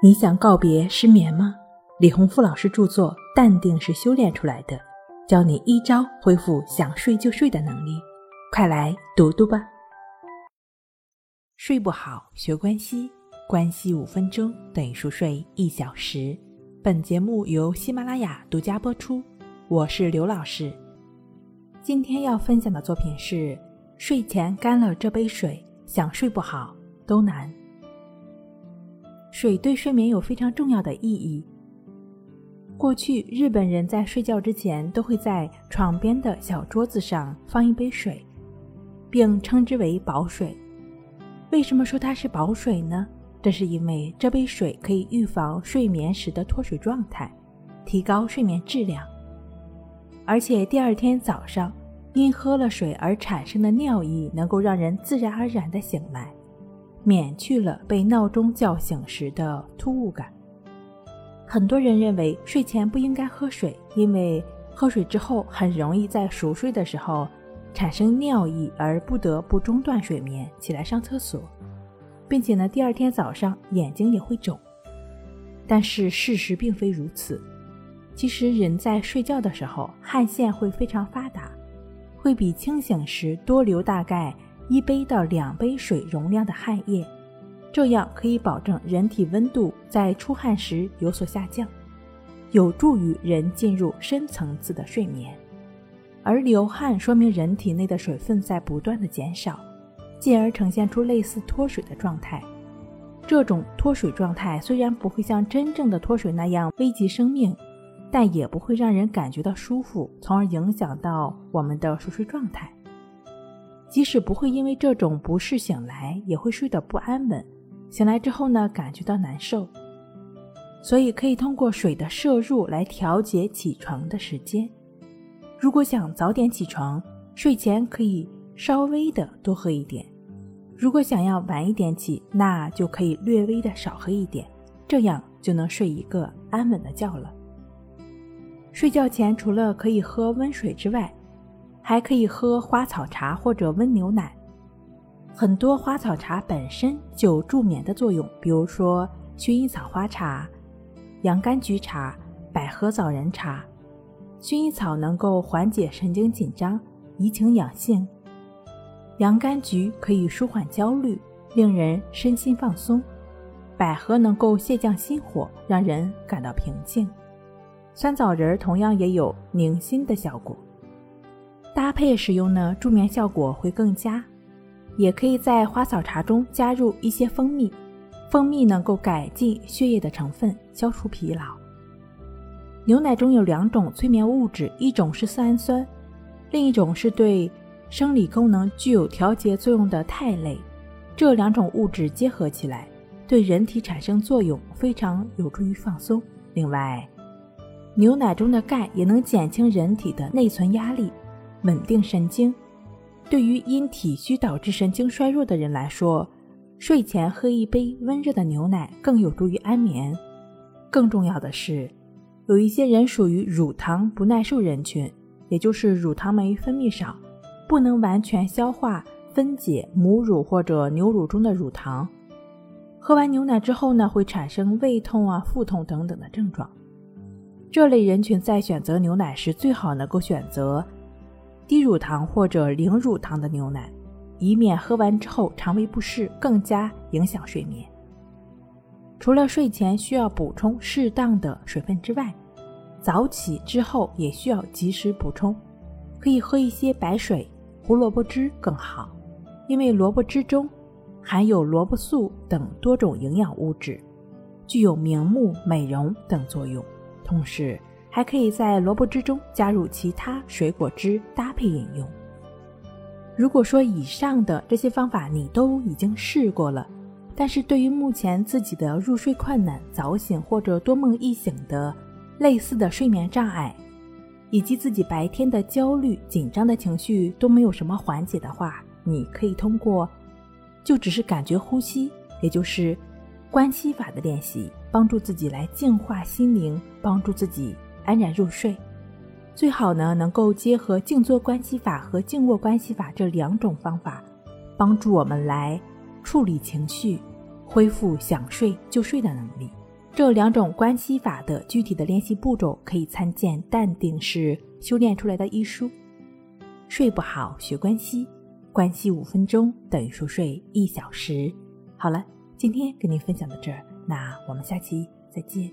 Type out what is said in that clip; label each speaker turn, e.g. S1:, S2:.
S1: 你想告别失眠吗？李洪富老师著作《淡定是修炼出来的》，教你一招恢复想睡就睡的能力，快来读读吧。睡不好学关西，关系五分钟等于熟睡一小时。本节目由喜马拉雅独家播出，我是刘老师。今天要分享的作品是：睡前干了这杯水，想睡不好都难。水对睡眠有非常重要的意义。过去，日本人在睡觉之前都会在床边的小桌子上放一杯水，并称之为“保水”。为什么说它是保水呢？这是因为这杯水可以预防睡眠时的脱水状态，提高睡眠质量。而且第二天早上因喝了水而产生的尿意，能够让人自然而然地醒来。免去了被闹钟叫醒时的突兀感。很多人认为睡前不应该喝水，因为喝水之后很容易在熟睡的时候产生尿意，而不得不中断睡眠起来上厕所，并且呢，第二天早上眼睛也会肿。但是事实并非如此。其实人在睡觉的时候，汗腺会非常发达，会比清醒时多流大概。一杯到两杯水容量的汗液，这样可以保证人体温度在出汗时有所下降，有助于人进入深层次的睡眠。而流汗说明人体内的水分在不断的减少，进而呈现出类似脱水的状态。这种脱水状态虽然不会像真正的脱水那样危及生命，但也不会让人感觉到舒服，从而影响到我们的熟睡状态。即使不会因为这种不适醒来，也会睡得不安稳。醒来之后呢，感觉到难受。所以可以通过水的摄入来调节起床的时间。如果想早点起床，睡前可以稍微的多喝一点；如果想要晚一点起，那就可以略微的少喝一点，这样就能睡一个安稳的觉了。睡觉前除了可以喝温水之外，还可以喝花草茶或者温牛奶，很多花草茶本身就助眠的作用，比如说薰衣草花茶、洋甘菊茶、百合枣仁茶。薰衣草能够缓解神经紧张，怡情养性；洋甘菊可以舒缓焦虑，令人身心放松；百合能够泻降心火，让人感到平静；酸枣仁同样也有宁心的效果。搭配使用呢，助眠效果会更佳。也可以在花草茶中加入一些蜂蜜，蜂蜜能够改进血液的成分，消除疲劳。牛奶中有两种催眠物质，一种是色氨酸，另一种是对生理功能具有调节作用的肽类。这两种物质结合起来，对人体产生作用，非常有助于放松。另外，牛奶中的钙也能减轻人体的内存压力。稳定神经，对于因体虚导致神经衰弱的人来说，睡前喝一杯温热的牛奶更有助于安眠。更重要的是，有一些人属于乳糖不耐受人群，也就是乳糖酶分泌少，不能完全消化分解母乳或者牛乳中的乳糖。喝完牛奶之后呢，会产生胃痛啊、腹痛等等的症状。这类人群在选择牛奶时，最好能够选择。低乳糖或者零乳糖的牛奶，以免喝完之后肠胃不适，更加影响睡眠。除了睡前需要补充适当的水分之外，早起之后也需要及时补充，可以喝一些白水、胡萝卜汁更好，因为萝卜汁中含有萝卜素等多种营养物质，具有明目、美容等作用，同时。还可以在萝卜汁中加入其他水果汁搭配饮用。如果说以上的这些方法你都已经试过了，但是对于目前自己的入睡困难、早醒或者多梦易醒的类似的睡眠障碍，以及自己白天的焦虑、紧张的情绪都没有什么缓解的话，你可以通过就只是感觉呼吸，也就是关系法的练习，帮助自己来净化心灵，帮助自己。安然入睡，最好呢能够结合静坐关系法和静卧关系法这两种方法，帮助我们来处理情绪，恢复想睡就睡的能力。这两种关系法的具体的练习步骤，可以参见《淡定是修炼出来的》一书。睡不好学关系，关系五分钟等于熟睡一小时。好了，今天跟您分享到这儿，那我们下期再见。